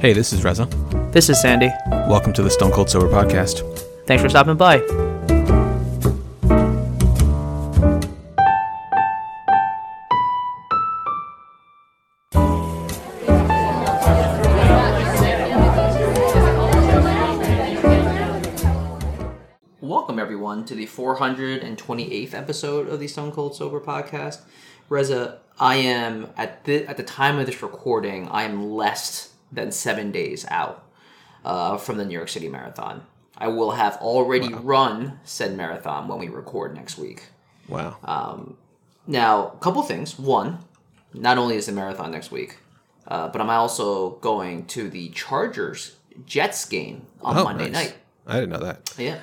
Hey, this is Reza. This is Sandy. Welcome to the Stone Cold Sober Podcast. Thanks for stopping by. Welcome, everyone, to the 428th episode of the Stone Cold Sober Podcast. Reza, I am, at the, at the time of this recording, I am less than seven days out uh, from the New York City Marathon. I will have already run said marathon when we record next week. Wow. Now, a couple things. One, not only is the marathon next week, uh, but I'm also going to the Chargers Jets game on Oh, Monday nice. night. I didn't know that. Yeah,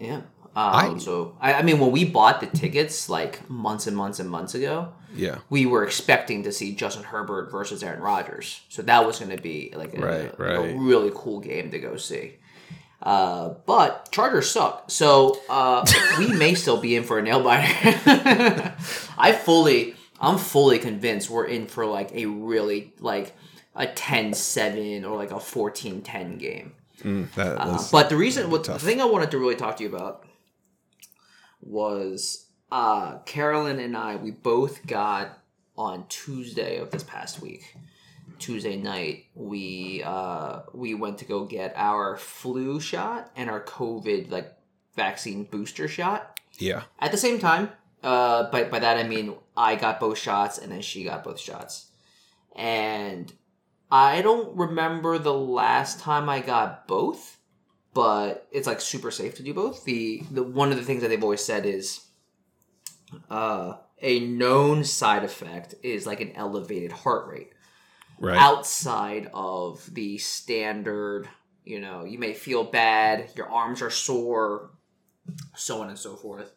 yeah. Um, I- so I, I mean, when we bought the tickets like months and months and months ago, Yeah. we were expecting to see Justin Herbert versus Aaron Rodgers. So that was going to be like a, Right, like right. a really cool game to go see. Uh, but Chargers suck. So uh, we may still be in for a nail biter. I fully, I'm fully convinced we're in for like a really like a 10-7 or like a 14-10 game. That Uh, but the reason, what the thing I wanted to really talk to you about was uh, Carolyn and I. We both got on Tuesday of this past week. Tuesday night, we uh, we went to go get our flu shot and our COVID like vaccine booster shot yeah. at the same time. Uh, by by that I mean I got both shots and then she got both shots, and I don't remember the last time I got both, but it's like super safe to do both. The the one of the things that they've always said is, uh, a known side effect is like an elevated heart rate Right. outside of the standard, you know, you may feel bad, your arms are sore, so on and so forth.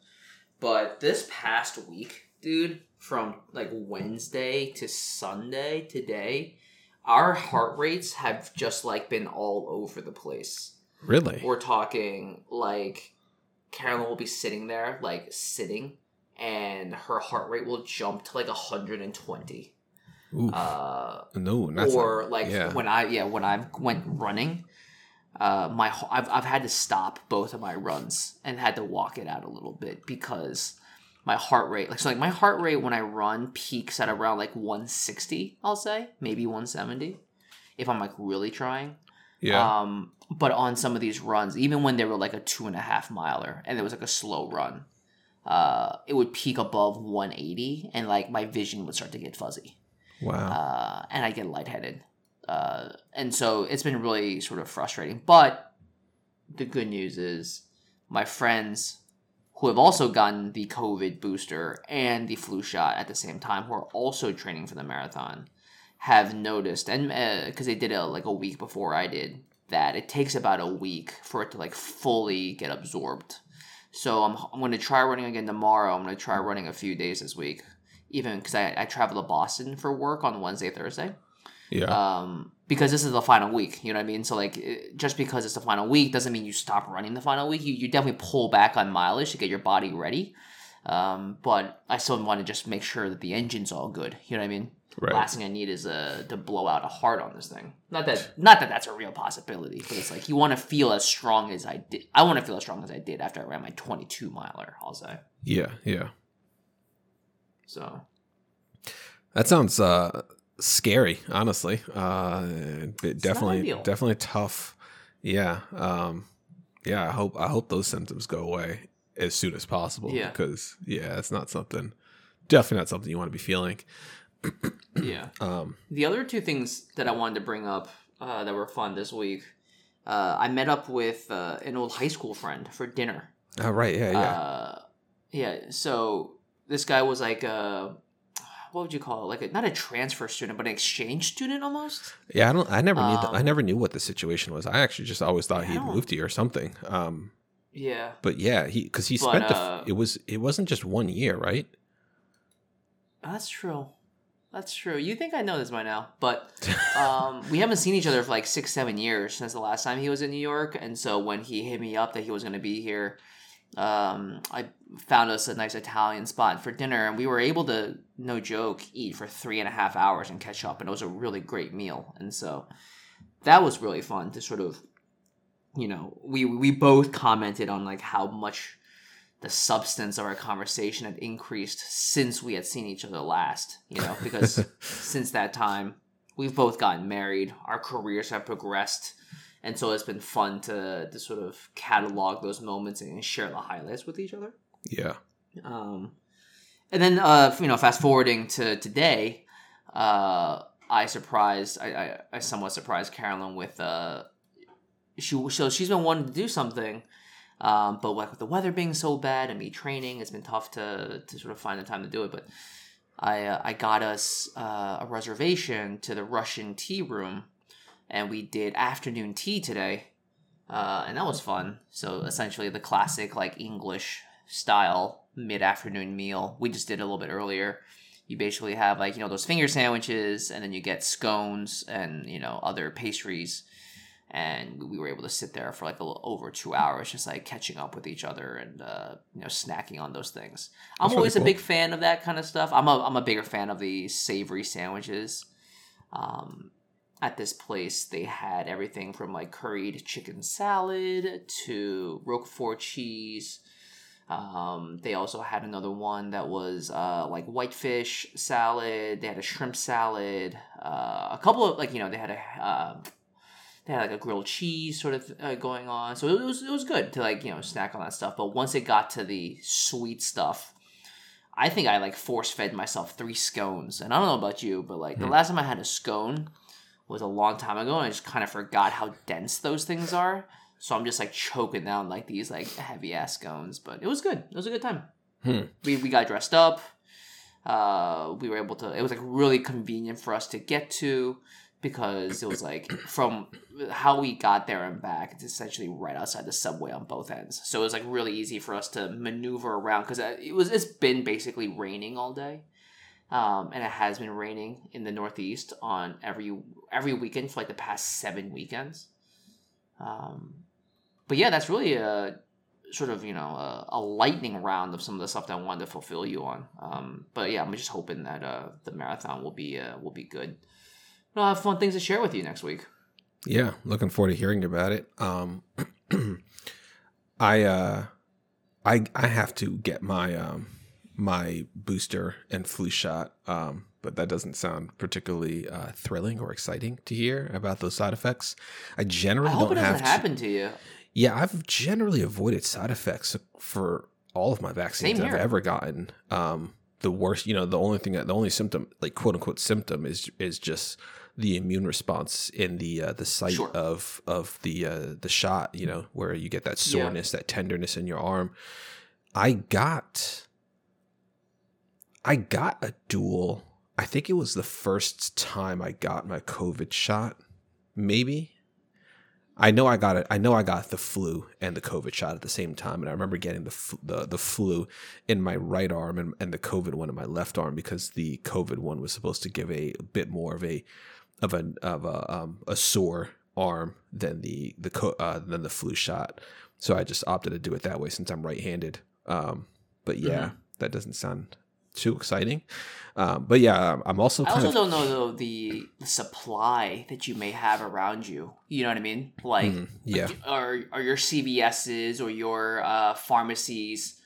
But this past week, dude, from like Wednesday to Sunday today, our heart rates have just like been all over the place. Really? We're talking like Carolyn will be sitting there, like sitting, and her heart rate will jump to like 120. Ooh. Uh, no, or not- like yeah. when I yeah when I went running, uh, my I've I've had to stop both of my runs and had to walk it out a little bit because my heart rate like so like my heart rate when I run peaks at around like 160 I'll say maybe 170 if I'm like really trying yeah. um but on some of these runs even when they were like a two and a half miler and it was like a slow run uh it would peak above 180 and like my vision would start to get fuzzy wow. uh, and I get lightheaded. Uh, and so it's been really sort of frustrating. But the good news is my friends who have also gotten the COVID booster and the flu shot at the same time, who are also training for the marathon, have noticed, and because they did it like a week before I did, that it takes about a week for it to like fully get absorbed. So I'm, I'm going to try running again tomorrow. I'm going to try running a few days this week even because I, I travel to Boston for work on Wednesday, Thursday. yeah. Um, because this is the final week, you know what I mean? So like, it, just because it's the final week doesn't mean you stop running the final week. You, you definitely pull back on mileage to get your body ready. Um, but I still want to just make sure that the engine's all good. You know what I mean? Right. Last thing I need is uh, to blow out a heart on this thing. Not that not that that's a real possibility, but it's like you want to feel as strong as I did. I want to feel as strong as I did after I ran my 22 miler. I'll say yeah. Yeah. so. That sounds uh, scary, honestly. Uh, it definitely, definitely tough. Yeah. Um, yeah. I hope I hope those symptoms go away as soon as possible. Yeah. Because yeah, it's not something. Definitely not something you want to be feeling. Yeah. Um, The other two things that I wanted to bring up uh, that were fun this week, uh, I met up with uh, an old high school friend for dinner. oh, right. Yeah. Yeah. Uh, yeah. So this guy was like a, what would you call it? Like a, not a transfer student, but an exchange student almost. Yeah, I don't. I never knew. The, I Um, never knew what the situation was. I actually just always thought Yeah, he'd moved here or something. Um, Yeah. but yeah, he because he But, spent the. uh, it was. It wasn't just one year, right? That's true. That's true. You think I know this by now, but um, we haven't seen each other for like six, seven years since the last time he was in New York. And so when he hit me up that he was going to be here, um, I found us a nice Italian spot for dinner, and we were able to, no joke, eat for three and a half hours and catch up, and it was a really great meal. And so that was really fun to sort of, you know, we we both commented on like how much the substance of our conversation had increased since we had seen each other last. You know, because since that time we've both gotten married, our careers have progressed, and so it's been fun to to sort of catalog those moments and share the highlights with each other. Yeah. Um, and then uh, you know, fast forwarding to today, uh, I surprised I, I, I somewhat surprised Carolyn with uh, she so she's been wanting to do something. Um, but like with the weather being so bad and me training, it's been tough to, to sort of find the time to do it. But I uh, I got us uh, a reservation to the Russian tea room, and we did afternoon tea today, uh, and that was fun. So essentially, the classic like English style mid afternoon meal. We just did a little bit earlier. You basically have like you know those finger sandwiches, and then you get scones and you know other pastries and we were able to sit there for like a little over two hours just like catching up with each other and uh, you know snacking on those things i'm That's always really a big fan of that kind of stuff i'm a, I'm a bigger fan of the savory sandwiches um, at this place they had everything from like curried chicken salad to roquefort cheese um, they also had another one that was uh, like whitefish salad. They had a shrimp salad. Uh, a couple of like you know they had a uh, they had like a grilled cheese sort of uh, going on. So it was it was good to like you know snack on that stuff. But once it got to the sweet stuff, I think I like force fed myself three scones. And I don't know about you, but like the Hmm. last time I had a scone was a long time ago, and I just kind of forgot how dense those things are. So I'm just like choking down like these like heavy ass scones. But it was good. It was a good time. Hmm. We we got dressed up. Uh, we were able to. It was like really convenient for us to get to because it was like from how we got there and back. It's essentially right outside the subway on both ends. So it was like really easy for us to maneuver around because it was. It's been basically raining all day. Um, and it has been raining in the Northeast on every every weekend for like the past seven weekends. Um, but yeah, that's really a sort of you know a, a lightning round of some of the stuff that I wanted to fulfill you on. Um, but yeah, I'm just hoping that uh, the marathon will be uh, will be good. I'll have fun things to share with you next week. Yeah, looking forward to hearing about it. Um, I uh, I I have to get my um my booster and flu shot. Um, but that doesn't sound particularly uh, thrilling or exciting to hear about those side effects. I I generally hope don't doesn't have to. happen to you. Yeah, I've generally avoided side effects for all of my vaccines I've ever gotten. Um, the worst, you know, the only thing, that, the only symptom, like quote unquote symptom, is is just the immune response in the uh, the site Sure. of of the uh, the shot. You know, where you get that Yeah. soreness, that tenderness in your arm. I got, I got a dual. I think it was the first time I got my COVID shot. Maybe I know I got it. I know I got the flu and the COVID shot at the same time, and I remember getting the fl- the, the flu in my right arm and, and the COVID one in my left arm because the COVID one was supposed to give a, bit more of a of a of a um, a sore arm than the the co- uh, than the flu shot. So I just opted to do it that way since I'm right-handed. Um, but yeah, that doesn't sound too exciting. Um, but yeah, I'm also I also of don't know though the, the supply that you may have around you. You know what I mean? Like, Mm, yeah. are are your CVSs or your uh, pharmacies?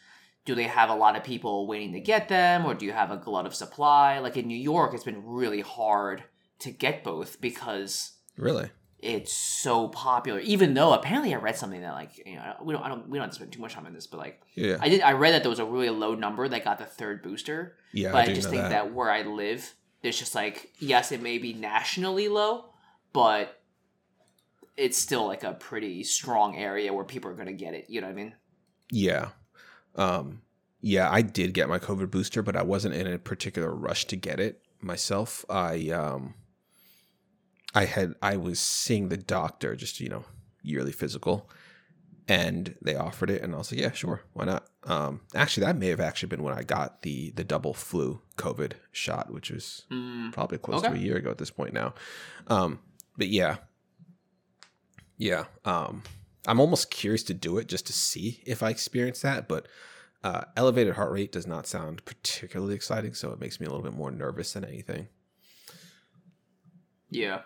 Do they have a lot of people waiting to get them, or do you have a glut of supply? Like in New York, it's been really hard to get both because really. it's so popular. Even though apparently I read something that like you know we don't I don't we don't spend too much time on this, but like Yeah, I did I read that there was a really low number that got the third booster yeah. but I, do just think that. where I live, there's just like yes, it may be nationally low, but it's still like a pretty strong area where people are gonna get it. You know what I mean? Yeah. Um yeah, I did get my COVID booster, but I wasn't in a particular rush to get it myself. I um I had I was seeing the doctor just, you know, yearly physical and they offered it and I was like, yeah, sure, why not? Um actually that may have actually been when I got the the double flu COVID shot, which was Mm, probably close to a year ago at this point now. Um, but yeah, yeah. Um, I'm almost curious to do it just to see if I experience that. But uh, elevated heart rate does not sound particularly exciting, so it makes me a little bit more nervous than anything. Yeah.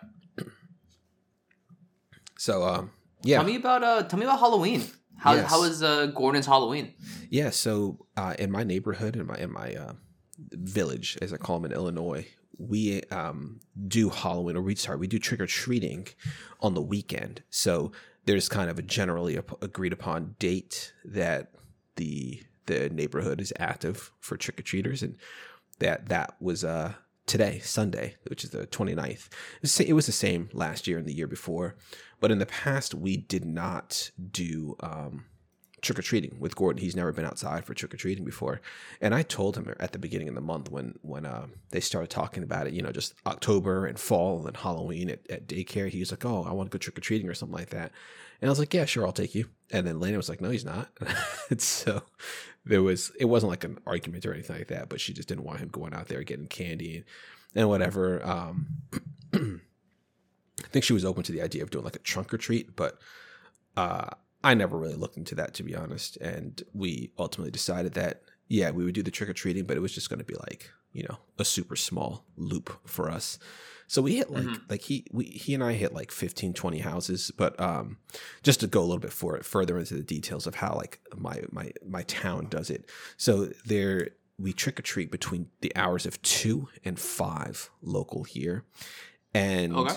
So um, yeah. Tell me about uh, tell me about Halloween. How Yes. how was uh, Gordon's Halloween? Yeah, so uh, in my neighborhood, in my in my uh, village, as I call them in Illinois, we um, do Halloween, or we sorry, we do trick or treating on the weekend. So there's kind of a generally ap- agreed upon date that the the neighborhood is active for trick or treaters, and that that was uh, today, Sunday, which is the 29th. It's It was the same last year and the year before, but in the past we did not do. Um, trick or treating with Gordon. He's never been outside for trick or treating before, and I told him at the beginning of the month when when uh, they started talking about it, you know, just October and fall and Halloween at, at daycare. He was like, "Oh, I want to go trick or treating or something like that," and I was like, "Yeah, sure, I'll take you." And then Lena was like, "No, he's not." so there was it wasn't like an argument or anything like that, but she just didn't want him going out there getting candy and, and whatever. Um, I think she was open to the idea of doing like a trunk or treat, but uh, I never really looked into that to be honest. And we ultimately decided that yeah, we would do the trick or treating, but it was just going to be like you know a super small loop for us. So we hit like Mhm. like he we he and I hit like 15 20 houses, but um just to go a little bit for it, further into the details of how like my my my town does it. So there we trick or treat between the hours of 2 and 5 local here. And Okay.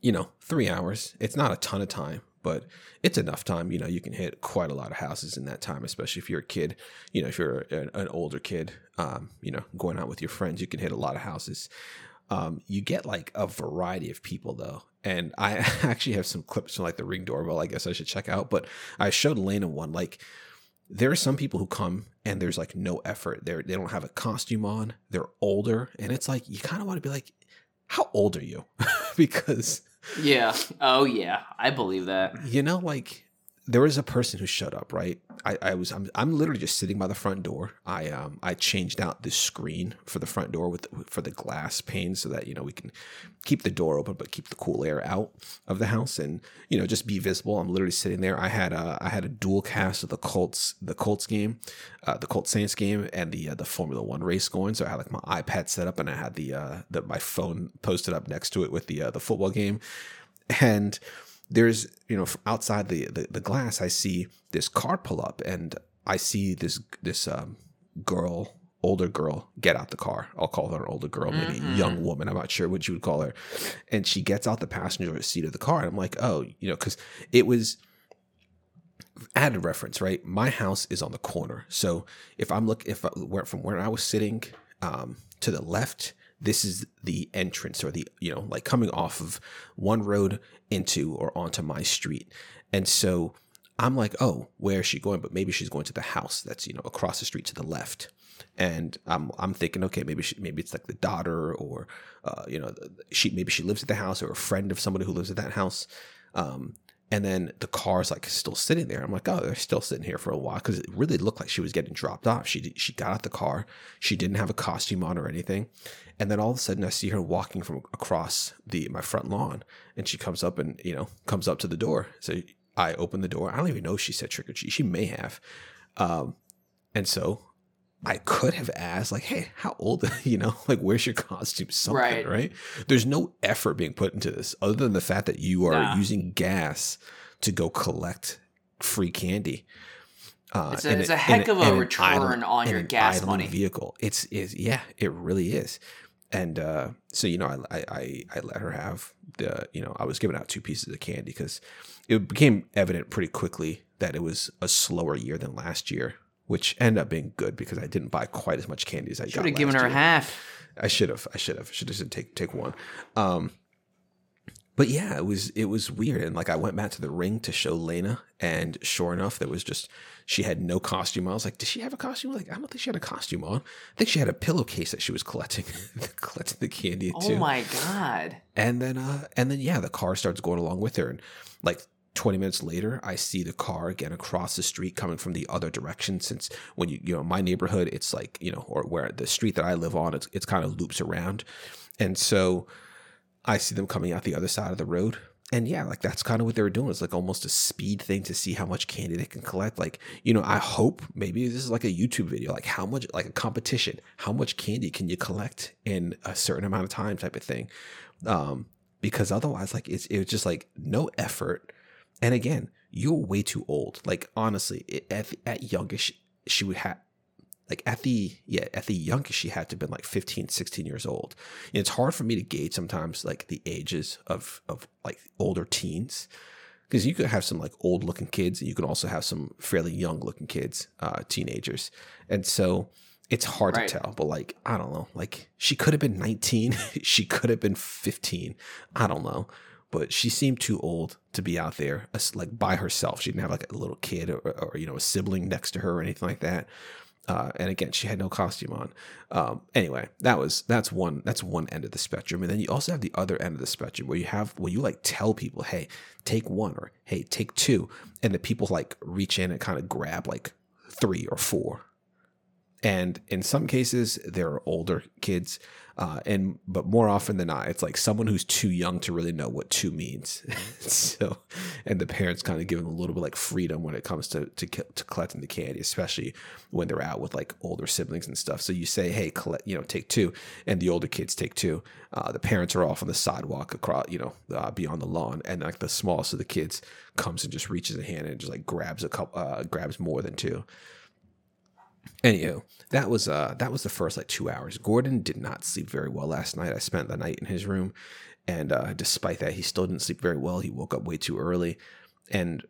you know, three hours. It's not a ton of time, but it's enough time. You know, you can hit quite a lot of houses in that time, especially if you're a kid. You know, if you're an, an older kid, um, you know, going out with your friends, you can hit a lot of houses. Um, you get like a variety of people though. And I actually have some clips from like the ring doorbell, I guess I should check out. But I showed Lena one. Like, there are some people who come and there's like no effort. They're, they don't have a costume on. They're older. And it's like, you kind of want to be like, how old are you? because Yeah. Oh yeah. I believe that. you know, like there was a person who showed up, right? I, I was I'm, I'm literally just sitting by the front door. I um I changed out the screen for the front door with for the glass pane so that you know we can keep the door open but keep the cool air out of the house and you know just be visible. I'm literally sitting there. I had a I had a dual cast of the Colts the Colts game, uh, the Colts Saints game and the uh, the Formula One race going. So I had like my iPad set up and I had the uh the my phone posted up next to it with the uh, the football game and there's you know outside the, the the glass i see this car pull up and i see this this um, girl older girl get out the car. I'll call her an older girl maybe Mhm. young woman. I'm not sure what you would call her. And she gets out the passenger seat of the car and i'm like oh you know because it was added reference right? My house is on the corner. So if i'm look if I, where from where i was sitting um, to the left this is the entrance or the you know like coming off of one road into or onto my street. And so i'm like oh where is she going? But maybe she's going to the house that's you know across the street to the left. And i'm i'm thinking okay maybe she, maybe it's like the daughter or uh, you know she maybe she lives at the house or a friend of somebody who lives at that house. Um and then the car's like still sitting there. I'm like, oh, they're still sitting here for a while because it really looked like she was getting dropped off. She she got out the car. She didn't have a costume on or anything. And then all of a sudden, I see her walking from across the my front lawn, and she comes up and you know comes up to the door. So I open the door. I don't even know if she said trick or treat. She may have. Um, and so I could have asked, like, hey, how old, you know, like, where's your costume? Something, Right. right? There's no effort being put into this other than the fact that you are Nah. using gas to go collect free candy. Uh, It's a- it's a heck of a return on your gas money. Vehicle. It's is yeah, it really is. And uh, so you know, I, I I I let her have the you know I was giving out two pieces of candy because it became evident pretty quickly that it was a slower year than last year, which ended up being good because I didn't buy quite as much candy as I Should have given her year. half. I should have. I should have. Should have take take one. Um, but yeah, it was it was weird, and like I went back to the ring to show Lena, and sure enough, there was just she had no costume. on. I was like, did she have a costume? Like, I don't think she had a costume on. I think she had a pillowcase that she was collecting collecting the candy Oh too. Oh my god. And then uh and then yeah, the car starts going along with her and like 20 minutes later, I see the car again across the street coming from the other direction since when you you know, my neighborhood it's like, you know, or where the street that I live on it's it's kind of loops around. And so I see them coming out the other side of the road. And yeah, like that's kind of what they were doing. It's like almost a speed thing to see how much candy they can collect. Like, you know, I hope maybe this is like a YouTube video, like how much, like a competition, how much candy can you collect in a certain amount of time type of thing. Um, because otherwise, like it's it was just like no effort. And again, you're way too old. Like honestly, at at youngest, she would have like at the yeah at the youngest she had to have been like 15 16 years old. And it's hard for me to gauge sometimes like the ages of of like older teens. Because you could have some like old looking kids and you can also have some fairly young looking kids uh teenagers. And so it's hard right. to tell but like i don't know. Like she could have been 19 she could have been 15 i don't know but she seemed too old to be out there like by herself. She didn't have like a little kid or, or you know a sibling next to her or anything like that. Uh, and again, she had no costume on. Um, anyway, that was that's one that's one end of the spectrum, and then you also have the other end of the spectrum where you have where you like tell people, hey, take one or hey, take two, and the people like reach in and kind of grab like three or four and in some cases there are older kids uh, and but more often than not it's like someone who's too young to really know what two means. So and the parents kind of give them a little bit like freedom when it comes to, to to collecting the candy especially when they're out with like older siblings and stuff. So you say hey collect you know take two and the older kids take two. Uh, the parents are off on the sidewalk across you know uh, beyond the lawn and like the smallest of the kids comes and just reaches a hand and just like grabs a couple uh, grabs more than two Anywho, that was uh that was the first like two hours. Gordon did not sleep very well last night. I spent the night in his room, and uh, despite that, he still didn't sleep very well. He woke up way too early, and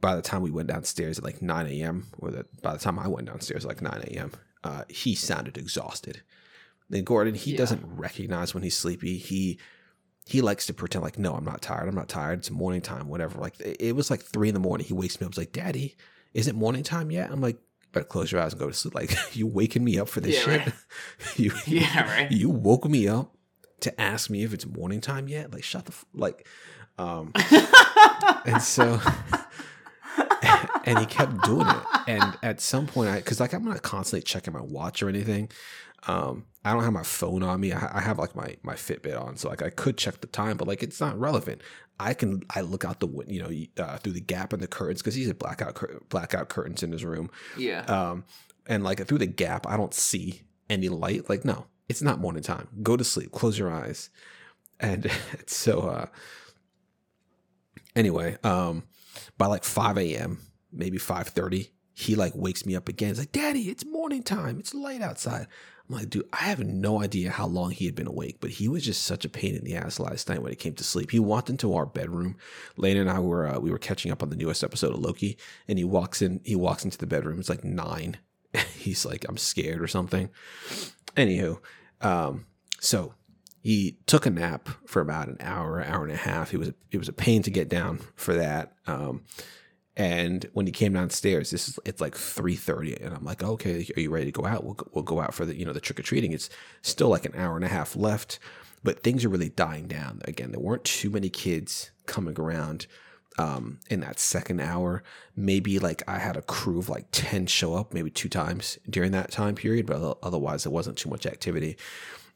by the time we went downstairs at like 9 a.m., or the, by the time I went downstairs at like 9 a.m., uh, he sounded exhausted. Then Gordon, he yeah. doesn't recognize when he's sleepy. He he likes to pretend like, no, I'm not tired. I'm not tired. It's morning time, whatever. Like it was like three in the morning. He wakes me up. He's like, Daddy, is it morning time yet? I'm like, better close your eyes and go to sleep. Like you waking me up for this yeah, shit. Right. you, yeah, right. You woke me up to ask me if it's morning time yet. Like shut the f- like, um, and so, and he kept doing it. And at some point, I because like I'm not constantly checking my watch or anything. Um, I don't have my phone on me. I, I have like my my Fitbit on, so like I could check the time, but like it's not relevant. I can I look out the you know uh, through the gap in the curtains because he's a blackout cur- blackout curtains in his room. Yeah. Um, and like through the gap, I don't see any light. Like no, it's not morning time. Go to sleep. Close your eyes. And so uh, anyway, um, by like five a.m., maybe five thirty, he like wakes me up again. He's like, "Daddy, it's morning time. It's light outside." I'm like, dude, I have no idea how long he had been awake, but he was just such a pain in the ass last night when it came to sleep. He walked into our bedroom. Lane and I were uh, we were catching up on the newest episode of Loki, and he walks in. He walks into the bedroom. It's like nine. He's like, I'm scared or something. Anywho, um, so he took a nap for about an hour, hour and a half. He was it was a pain to get down for that. Um, and when he came downstairs, this is it's like three thirty, and I'm like, okay, are you ready to go out? We'll we'll go out for the you know the trick or treating. It's still like an hour and a half left, but things are really dying down. Again, there weren't too many kids coming around um, in that second hour. Maybe like I had a crew of like ten show up, maybe two times during that time period, but otherwise there wasn't too much activity.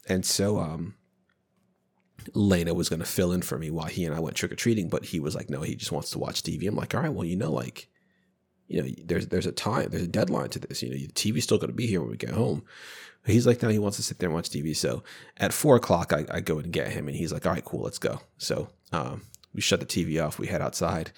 And so um, Lena was going to fill in for me while he and I went trick or treating, but he was like, no, he just wants to watch TV. I'm like, all right, well, you know, like, you know, there's there's a time, there's a deadline to this. You know, the TV's still going to be here when we get home. He's like, no, he wants to sit there and watch TV. So at four o'clock, I, I go and get him, and he's like, all right, cool, let's go. So um, we shut the TV off. We head outside,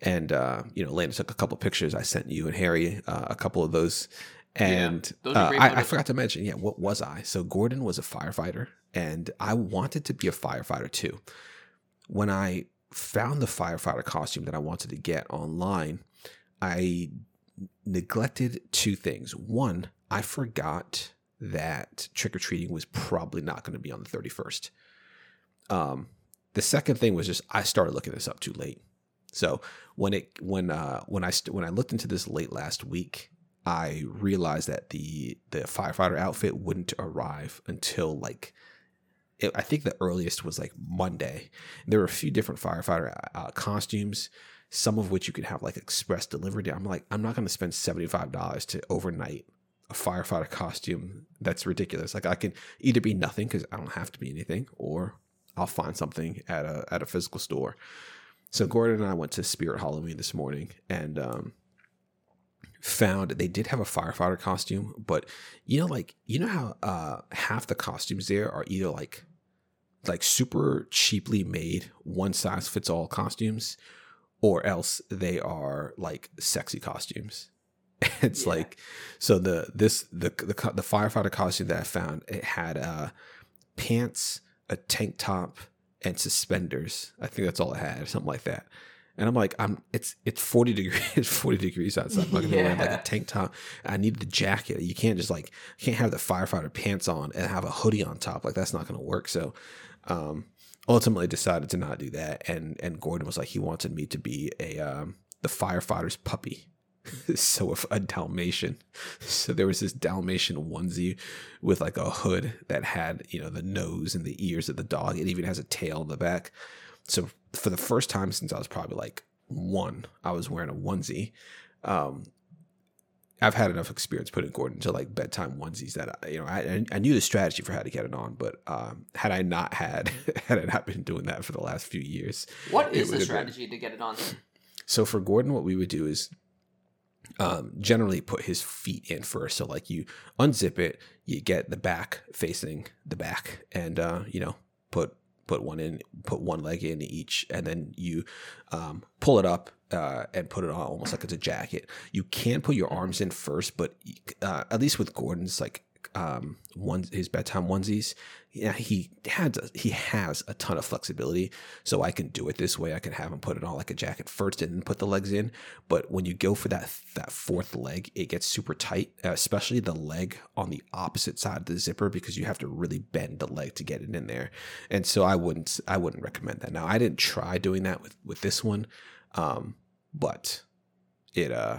and uh, you know, Lena took a couple pictures. I sent you and Harry uh, a couple of those. And yeah, uh, I, I forgot to mention, yeah, what was I? So Gordon was a firefighter and I wanted to be a firefighter too. When I found the firefighter costume that I wanted to get online, I neglected two things. One, I forgot that trick or treating was probably not going to be on the 31st. Um, the second thing was just I started looking this up too late. So when it when uh when I st- when I looked into this late last week, I realized that the the firefighter outfit wouldn't arrive until like it, I think the earliest was like Monday. There were a few different firefighter uh, costumes, some of which you could have like express delivery. I'm like, I'm not going to spend seventy five dollars to overnight a firefighter costume. That's ridiculous. Like I can either be nothing because I don't have to be anything, or I'll find something at a at a physical store. So Gordon and I went to Spirit Halloween this morning, and um, found they did have a firefighter costume, but you know, like you know how uh, half the costumes there are either like like super cheaply made one size fits all costumes or else they are like sexy costumes. It's Yeah. like so the this the, the the firefighter costume that i found it had uh pants a tank top and suspenders. I think that's all it had or something like that and i'm like i'm it's it's 40 degrees it's 40 degrees outside. I'm not gonna wear like a tank top. I need the jacket. You can't just like you can't have the firefighter pants on and have a hoodie on top. Like that's not gonna work. So um ultimately decided to not do that. And and gordon was like he wanted me to be a um the firefighter's puppy. So if a dalmatian. So there was this dalmatian onesie with like a hood that had you know the nose and the ears of the dog. It even has a tail in the back so for the first time since i was probably like one i was wearing a onesie um I've had enough experience putting Gordon into like bedtime onesies that I, you know I I knew the strategy for how to get it on, but um, had I not had had I not been doing that for the last few years, what is the would've been- strategy to get it on? so for Gordon, what we would do is um, generally put his feet in first. So like you unzip it, you get the back facing the back, and uh, you know put put one in, put one leg in each, and then you um, pull it up uh, and put it on almost like it's a jacket. You can put your arms in first, but uh, at least with Gordon's like um one his bedtime onesies yeah he had he has a ton of flexibility. So i can do it this way. I can have him put it on like a jacket first and then put the legs in. But when you go for that that fourth leg it gets super tight especially the leg on the opposite side of the zipper because you have to really bend the leg to get it in there. And so i wouldn't i wouldn't recommend that. Now i didn't try doing that with with this one um but it uh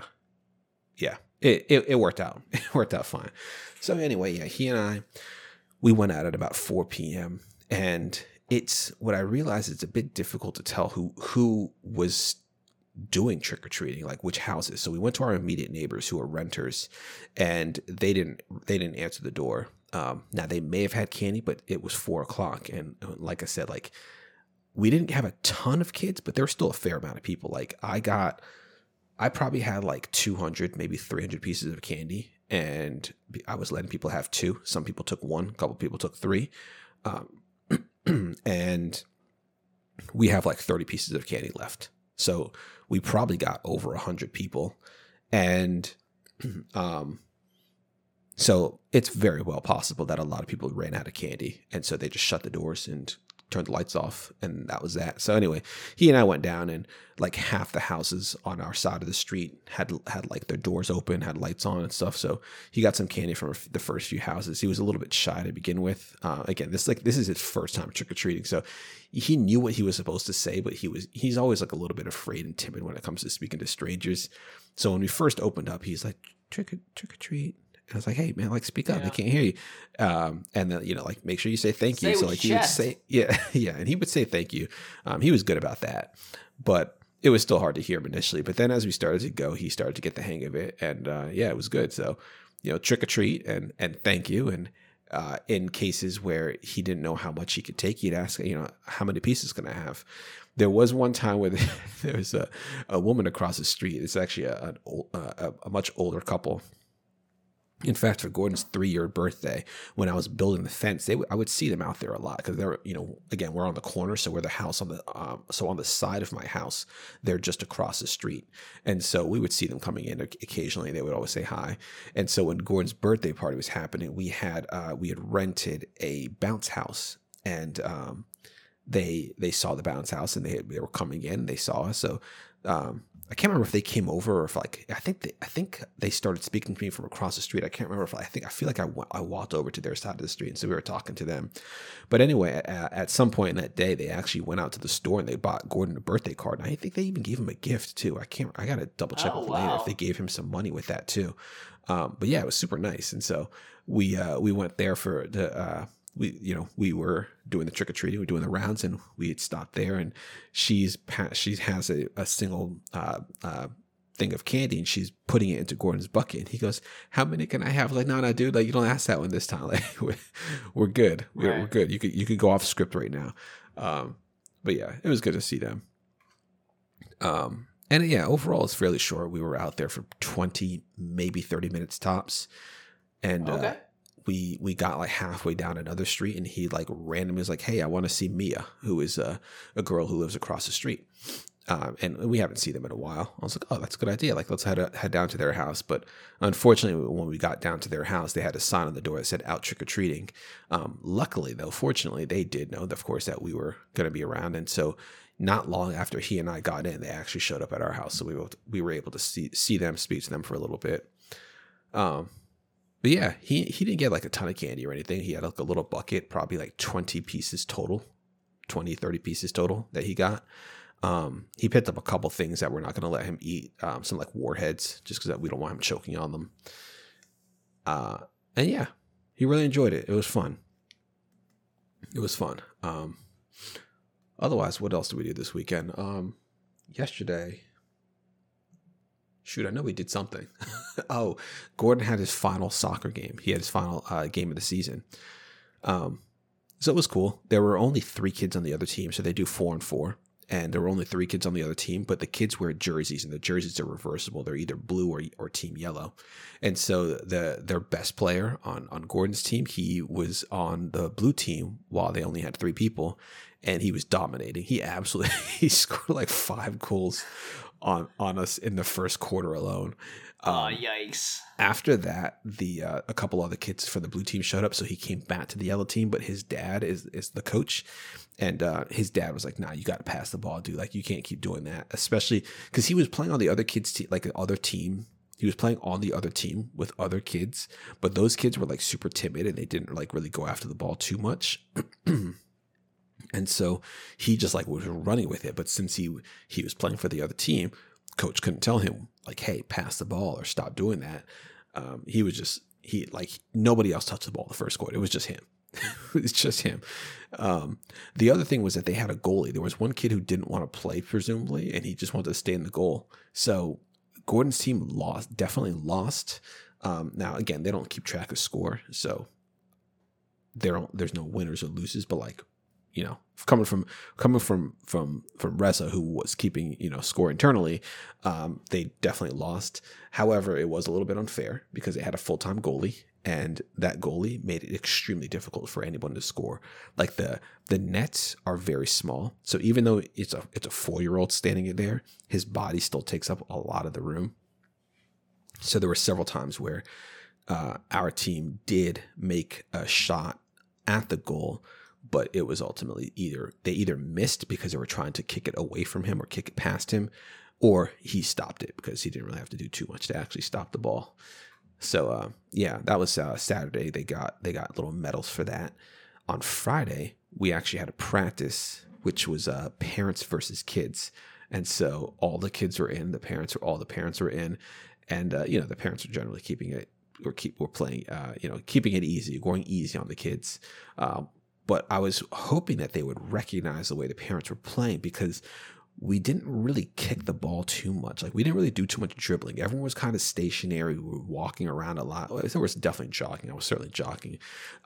yeah it, it, it worked out. It worked out fine. So anyway yeah he and i we went out at about 4 p.m and it's what i realized it's a bit difficult to tell who who was doing trick-or-treating like which houses. So we went to our immediate neighbors who are renters and they didn't they didn't answer the door. Um, now they may have had candy but it was four o'clock and uh, like i said like we didn't have a ton of kids but there was still a fair amount of people. Like i got I probably had like 200, maybe 300 pieces of candy, and I was letting people have two. Some people took one, a couple people took three. Um, and we have like 30 pieces of candy left. So we probably got over 100 people. And um, so it's very well possible that a lot of people ran out of candy. And so they just shut the doors and turned the lights off and that was that. So anyway he and i went down and like half the houses on our side of the street had had like their doors open had lights on and stuff. So he got some candy from the first few houses. He was a little bit shy to begin with. Uh, again this like this is his first time trick-or-treating so he knew what he was supposed to say but he was he's always like a little bit afraid and timid when it comes to speaking to strangers. So when we first opened up he's like trick or trick or treat and I was like, "Hey, man, like, speak up! Yeah. They can't hear you." Um, and then you know, like, make sure you say thank Say you. So like, he would say, "Yeah, yeah," and he would say thank you. Um, he was good about that, but it was still hard to hear him initially. But then as we started to go, he started to get the hang of it, and uh, yeah, it was good. So you know, trick or treat and and thank you. And uh, in cases where he didn't know how much he could take, he'd ask, you know, how many pieces can I have? There was one time where there was a, a woman across the street. It's actually a, old, uh, a, a much older couple. In fact, for Gordon's three-year birthday, when I was building the fence, they w- I would see them out there a lot because they're, you know, again, we're on the corner, so we're the house on the, um, so on the side of my house, they're just across the street, and so we would see them coming in occasionally. They would always say hi, and so when Gordon's birthday party was happening, we had uh, we had rented a bounce house, and um, they they saw the bounce house and they they were coming in. They saw us, so um, I can't remember if they came over or if like I think they, I think they started speaking to me from across the street. I can't remember if I think I feel like I wa- I walked over to their side of the street and so we were talking to them. But anyway, at, at some point in that day, they actually went out to the store and they bought Gordon a birthday card. And I think they even gave him a gift too. I can't. I gotta double check Oh, with later if they gave him some money with that too. Um, but yeah, it was super nice. And so we uh, we went there for the. Uh, we you know we were doing the trick or treating, we were doing the rounds, and we had stopped there. And she's she has a, a single uh, uh, thing of candy, and she's putting it into Gordon's bucket. And he goes, "How many can I have?" Like, no, no, dude, like you don't ask that one this time. Like, we're, we're good, we're, we're good. You could you could go off script right now. Um, but yeah, it was good to see them. Um, and yeah, overall, it's fairly short. We were out there for twenty, maybe thirty minutes tops, and uh, Okay. We we got like halfway down another street and he like randomly was like, "Hey, I want to see Mia, who is a a girl who lives across the street." Um, and we haven't seen them in a while. I was like, "Oh, that's a good idea. Like, let's head head down to their house." But unfortunately, when we got down to their house, they had a sign on the door that said "Out trick or treating." Um, luckily, though, fortunately, they did know, of course, that we were going to be around, and so not long after he and I got in, they actually showed up at our house, so we were we were able to see see them, speak to them for a little bit. Um, but yeah, he he didn't get like a ton of candy or anything. He had like a little bucket, probably like 20 pieces total, 20, 30 pieces total that he got. Um, he picked up a couple things that we're not going to let him eat, um, some like warheads, just because we don't want him choking on them. Uh, and yeah, he really enjoyed it. It was fun. It was fun. Um, otherwise, what else did we do this weekend? Um, yesterday, shoot, I know we did something. oh, Gordon had his final soccer game. He had his final uh, game of the season. Um, so it was cool. There were only three kids on the other team, so they do four and four. And there were only three kids on the other team, but the kids wear jerseys, and the jerseys are reversible. They're either blue or, or team yellow. And so the their best player on on Gordon's team, he was on the blue team while they only had three people, and he was dominating. He absolutely he scored like five goals on on us in the first quarter alone. Um, oh yikes! After that, the uh, a couple other kids for the blue team showed up, so he came back to the yellow team. But his dad is is the coach, and uh, his dad was like, "Nah, you got to pass the ball, dude. Like you can't keep doing that, especially because he was playing on the other kids' team, like the other team." He was playing on the other team with other kids, but those kids were like super timid and they didn't like really go after the ball too much. And so he just like was running with it. But since he he was playing for the other team, coach couldn't tell him like, "Hey, pass the ball or stop doing that." Um, he was just he like nobody else touched the ball the first quarter. It was just him. it's just him. Um, the other thing was that they had a goalie. There was one kid who didn't want to play, presumably, and he just wanted to stay in the goal. So Gordon's team lost, definitely lost. Um, now, again, they don't keep track of score, so there there's no winners or losers. But like you know, coming from coming from from from Reza, who was keeping you know score internally, um, they definitely lost. However, it was a little bit unfair because they had a full time goalie, and that goalie made it extremely difficult for anyone to score. Like the the nets are very small, so even though it's a it's a four year old standing in there, his body still takes up a lot of the room. So there were several times where uh, our team did make a shot at the goal but it was ultimately either they either missed because they were trying to kick it away from him or kick it past him, or he stopped it because he didn't really have to do too much to actually stop the ball. So uh, yeah, that was uh, Saturday. They got they got little medals for that. On Friday, we actually had a practice, which was uh, parents versus kids, and so all the kids were in, the parents were all the parents were in, and uh, you know the parents were generally keeping it or keep we're playing, uh, you know, keeping it easy, going easy on the kids. But I was hoping that they would recognize the way the parents were playing because we didn't really kick the ball too much. Like we didn't really do too much dribbling. Everyone was kind of stationary. We were walking around a lot. There was definitely jogging. I was certainly jogging,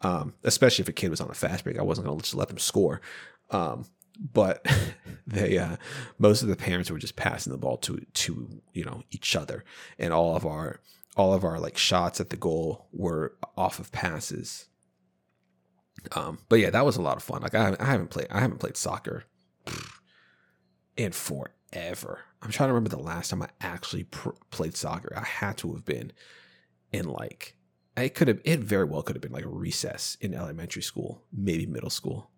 um, especially if a kid was on a fast break. I wasn't going to just let them score. Um, but they, uh, most of the parents were just passing the ball to to you know each other, and all of our all of our like shots at the goal were off of passes um, but yeah, that was a lot of fun. Like I I haven't played I haven't played soccer in forever. I'm trying to remember the last time I actually pr- played soccer. I had to have been in like it could have it very well could have been like recess in elementary school, maybe middle school.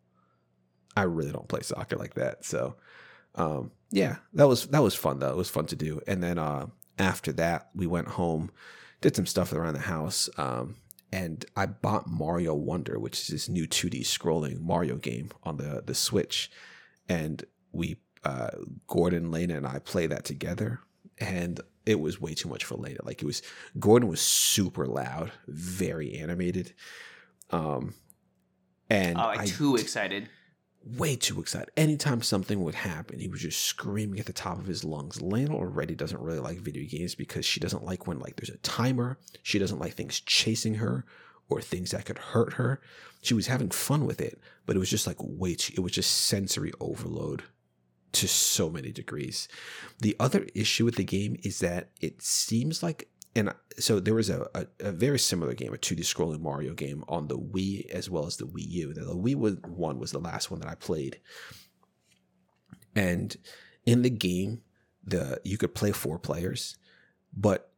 I really don't play soccer like that. So um, yeah, that was that was fun though. It was fun to do. And then uh, after that, we went home, did some stuff around the house. Um, and I bought Mario Wonder, which is this new 2D scrolling Mario game on the the Switch, and we uh, Gordon, Lena, and I play that together, and it was way too much for Lena. Like it was Gordon was super loud, very animated, um, and oh, I too excited way too excited. Anytime something would happen, he was just screaming at the top of his lungs. Lana already doesn't really like video games because she doesn't like when like there's a timer. She doesn't like things chasing her or things that could hurt her. She was having fun with it, but it was just like way too, it was just sensory overload to so many degrees. The other issue with the game is that it seems like and so there was a, a, a, very similar game, a 2D scrolling Mario game on the Wii as well as the Wii U. The Wii one was the last one that I played. And in the game, the you could play four players, but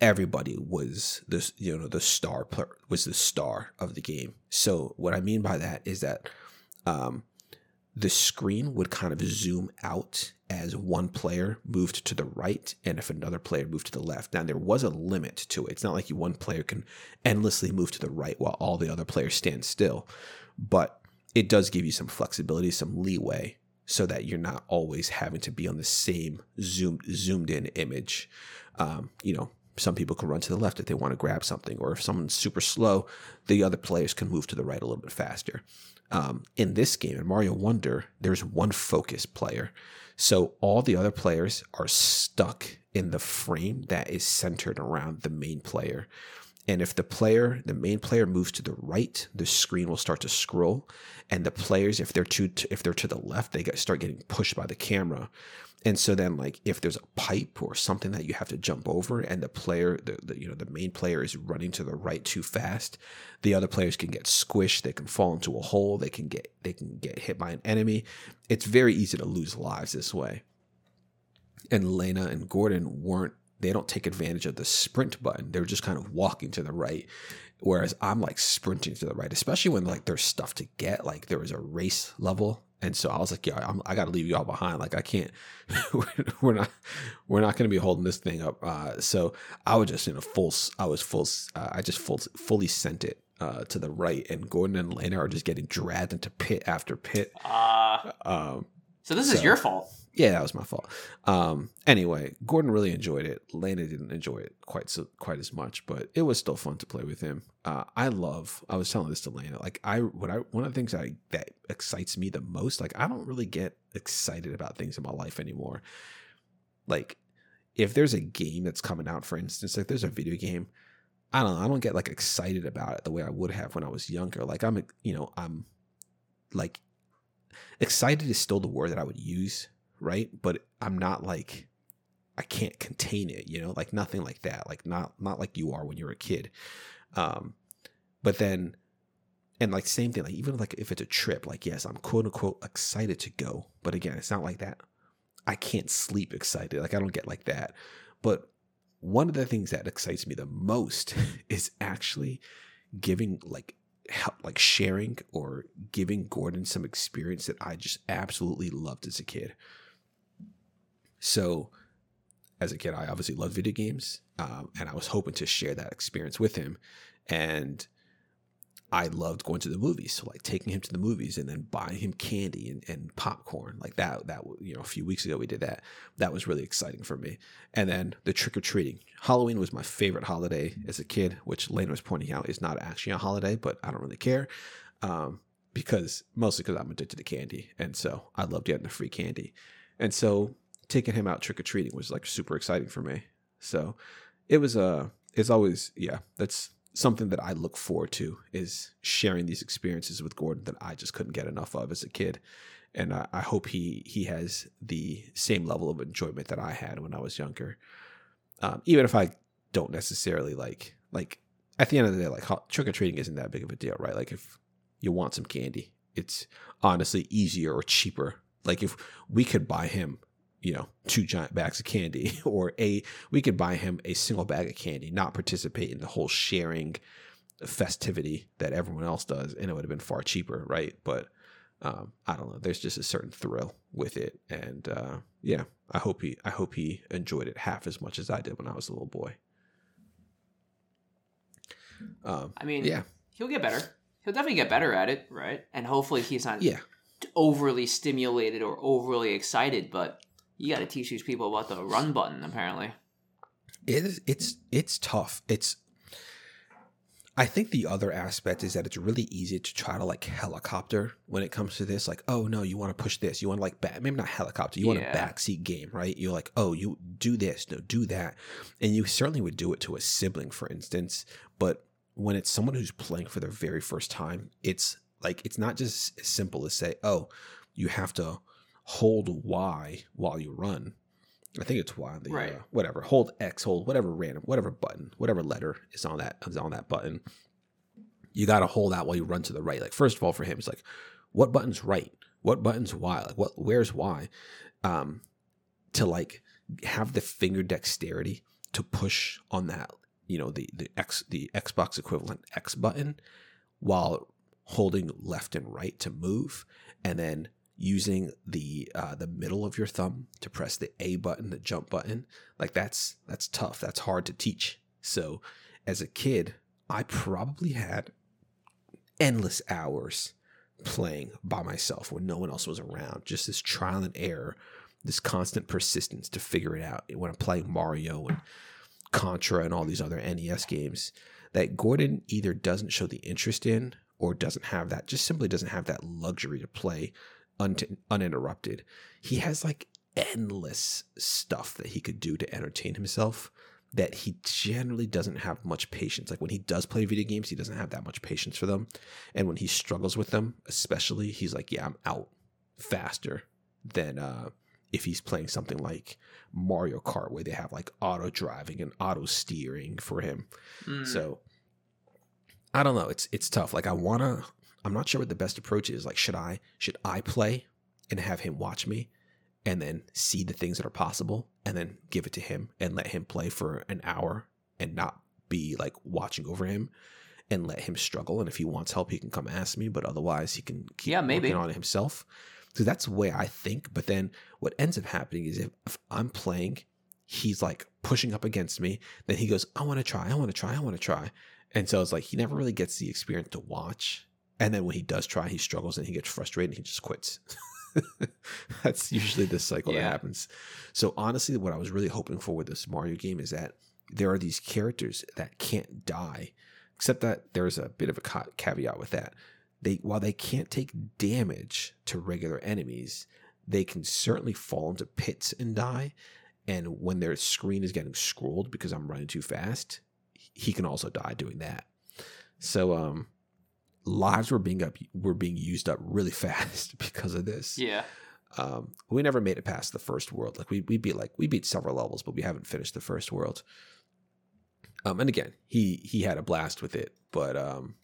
everybody was the you know the star was the star of the game. So what I mean by that is that um, the screen would kind of zoom out as one player moved to the right and if another player moved to the left. Now there was a limit to it. It's not like you one player can endlessly move to the right while all the other players stand still, but it does give you some flexibility, some leeway so that you're not always having to be on the same zoomed zoomed in image. Um, you know, some people can run to the left if they want to grab something, or if someone's super slow, the other players can move to the right a little bit faster. Um, in this game, in Mario Wonder, there's one focus player. So all the other players are stuck in the frame that is centered around the main player. And if the player, the main player moves to the right, the screen will start to scroll. And the players, if they're to, if they're to the left, they start getting pushed by the camera. And so then, like, if there's a pipe or something that you have to jump over, and the player, the, the, you know, the main player is running to the right too fast, the other players can get squished. They can fall into a hole. They can get they can get hit by an enemy. It's very easy to lose lives this way. And Lena and Gordon weren't. They don't take advantage of the sprint button. They're just kind of walking to the right, whereas I'm like sprinting to the right, especially when like there's stuff to get. Like there was a race level and so I was like, yeah, I'm, i got to leave y'all behind. Like I can't, we're not, we're not going to be holding this thing up. Uh, so I was just in a full, I was full, uh, I just full, fully sent it uh, to the right, and Gordon and Lena are just getting dragged into pit after pit. Uh, um, so this so, is your fault yeah, that was my fault. Um, anyway, Gordon really enjoyed it. Lena didn't enjoy it quite so quite as much, but it was still fun to play with him. Uh, I love. I was telling this to Lena. Like I, what I one of the things I that excites me the most. Like I don't really get excited about things in my life anymore. Like if there's a game that's coming out, for instance, like there's a video game. I don't. I don't get like excited about it the way I would have when I was younger. Like I'm, you know, I'm like excited is still the word that I would use right? But I'm not like I can't contain it, you know, like nothing like that, like not not like you are when you're a kid. Um, but then, and like same thing, like even like if it's a trip, like yes, I'm quote unquote excited to go, but again, it's not like that. I can't sleep excited, like I don't get like that. But one of the things that excites me the most is actually giving like help like sharing or giving Gordon some experience that I just absolutely loved as a kid. So, as a kid, I obviously loved video games, um, and I was hoping to share that experience with him. And I loved going to the movies, so like taking him to the movies and then buying him candy and, and popcorn, like that. That you know, a few weeks ago we did that. That was really exciting for me. And then the trick or treating. Halloween was my favorite holiday as a kid, which Lena was pointing out is not actually a holiday, but I don't really care. Um, because mostly because I'm addicted to candy, and so I love getting the free candy. And so taking him out trick or treating was like super exciting for me. So it was a uh, it's always yeah that's something that I look forward to is sharing these experiences with Gordon that I just couldn't get enough of as a kid, and I, I hope he he has the same level of enjoyment that I had when I was younger. Um, even if I don't necessarily like like at the end of the day like trick or treating isn't that big of a deal, right? Like if you want some candy, it's honestly easier or cheaper. Like if we could buy him you know, two giant bags of candy, or a we could buy him a single bag of candy, not participate in the whole sharing festivity that everyone else does, and it would have been far cheaper, right? But um, I don't know. There's just a certain thrill with it, and uh, yeah, I hope he I hope he enjoyed it half as much as I did when I was a little boy. Um, I mean, yeah, he'll get better. He'll definitely get better at it, right? And hopefully, he's not yeah overly stimulated or overly excited, but you got to teach these people about the run button. Apparently, it is. It's it's tough. It's. I think the other aspect is that it's really easy to try to like helicopter when it comes to this. Like, oh no, you want to push this. You want to like back, maybe not helicopter. You yeah. want a backseat game, right? You're like, oh, you do this, no, do that, and you certainly would do it to a sibling, for instance. But when it's someone who's playing for their very first time, it's like it's not just as simple as say, oh, you have to hold Y while you run. I think it's Y. The, Right. uh, whatever. Hold X. Hold whatever random, whatever button, whatever letter is on that is on that button. You got to hold out while you run to the right. Like first of all, for him, it's like, what button's right? What button's Y? Like what? Where's Y? Um, to like have the finger dexterity to push on that, you know, the the X the Xbox equivalent X button, while holding left and right to move, and then using the uh, the middle of your thumb to press the A button, the jump button, like that's that's tough. That's hard to teach. So, as a kid, I probably had endless hours playing by myself when no one else was around. Just this trial and error, this constant persistence to figure it out. When I'm playing Mario and Contra and all these other NES games, that Gordon either doesn't show the interest in or doesn't have that, just simply doesn't have that luxury to play un- uninterrupted. He has like endless stuff that he could do to entertain himself that he generally doesn't have much patience. Like when he does play video games, he doesn't have that much patience for them. And when he struggles with them, especially, he's like, yeah, I'm out faster than uh, if he's playing something like Mario Kart, where they have like auto driving and auto steering for him. Mm. So I don't know. It's it's tough. Like I wanna. I'm not sure what the best approach is. Like should I should I play and have him watch me, and then see the things that are possible, and then give it to him and let him play for an hour and not be like watching over him. And let him struggle, and if he wants help, he can come ask me. But otherwise, he can keep Yeah, maybe. working on it himself. So that's the way I think. But then what ends up happening is if, if I'm playing, he's like pushing up against me. Then he goes, I want to try, I want to try, I want to try. And so it's like he never really gets the experience to watch. And then when he does try, he struggles and he gets frustrated and he just quits. That's usually the cycle that happens. So honestly, what I was really hoping for with this Mario game is that there are these characters that can't die, except that there's a bit of a caveat with that. They while they can't take damage to regular enemies, they can certainly fall into pits and die. And when their screen is getting scrolled because I'm running too fast, he can also die doing that. So um lives were being up were being used up really fast because of this. yeah. Um we never made it past the first world. Like we we beat like we beat several levels, but we haven't finished the first world. Um and again, he he had a blast with it, but um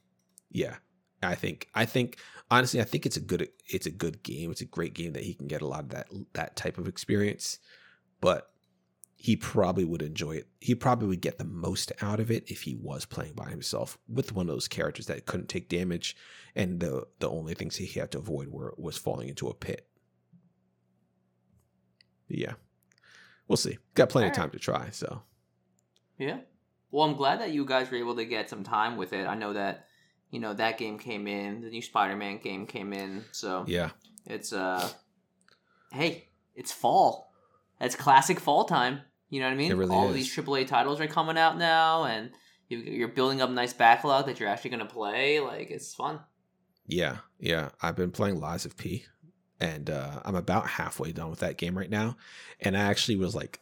yeah. I think I think honestly I think it's a good it's a good game. It's a great game that he can get a lot of that that type of experience. But he probably would enjoy it. He probably would get the most out of it if he was playing by himself with one of those characters that couldn't take damage, and the the only things he had to avoid were was falling into a pit. But yeah, we'll see. Got plenty of time to try. So Yeah. Well, I'm glad that you guys were able to get some time with it. I know that, you know, that game came in, the new Spider-Man game came in, so yeah, it's uh hey, it's fall. It's classic fall time. You know what I mean? Really All is. these AAA titles are coming out now and you, you're building up a nice backlog that you're actually going to play. Like it's fun. yeah, yeah. I've been playing Lies of P, and uh, I'm about halfway done with that game right now. And I actually was like,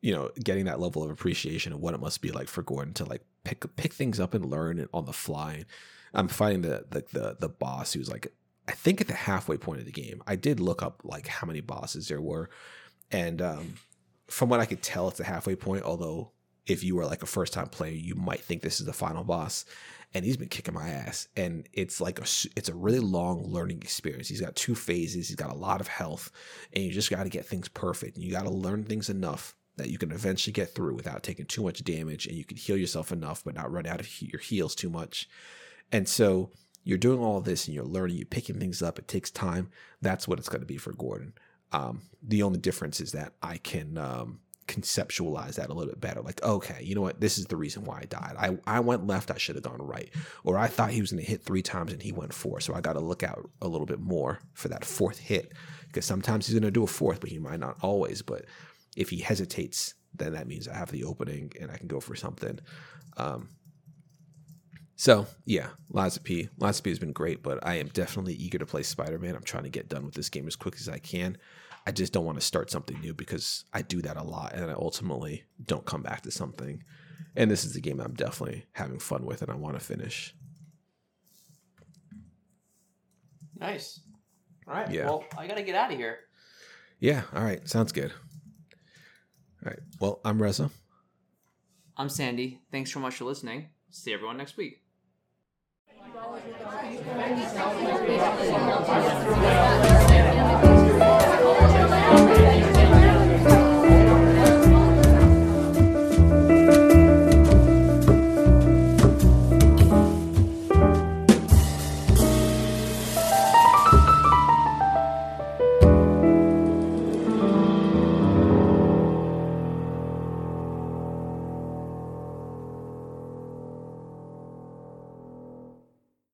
you know, getting that level of appreciation of what it must be like for Gordon to like pick pick things up and learn it on the fly. I'm fighting the the the, the boss who's like, I think at the halfway point of the game. I did look up like how many bosses there were, and um, from what I could tell, it's a halfway point. Although if you were like a first time player, you might think this is the final boss. And he's been kicking my ass, and it's like a it's a really long learning experience. He's got two phases. He's got a lot of health, and you just got to get things perfect. And you got to learn things enough that you can eventually get through without taking too much damage, and you can heal yourself enough, but not run out of your heals too much. And so you're doing all this, and you're learning. You're picking things up. It takes time. That's what it's going to be for Gordon. Um, the only difference is that I can um, conceptualize that a little bit better. Like, okay, you know what? This is the reason why I died. I, I went left, I should have gone right. Or I thought he was going to hit three times and he went four. So I got to look out a little bit more for that fourth hit because sometimes he's going to do a fourth, but he might not always. But if he hesitates, then that means I have the opening and I can go for something. Um, so yeah, Lies of P. Lies of P has been great, but I am definitely eager to play Spider Man. I'm trying to get done with this game as quick as I can. I just don't want to start something new because I do that a lot and I ultimately don't come back to something. And this is the game I'm definitely having fun with and I want to finish. Nice. All right. Yeah. Well, I got to get out of here. Yeah, all right, sounds good. All right. Well, I'm Reza. I'm Sandy. Thanks so much for listening. See everyone next week. Thank you. Thank you.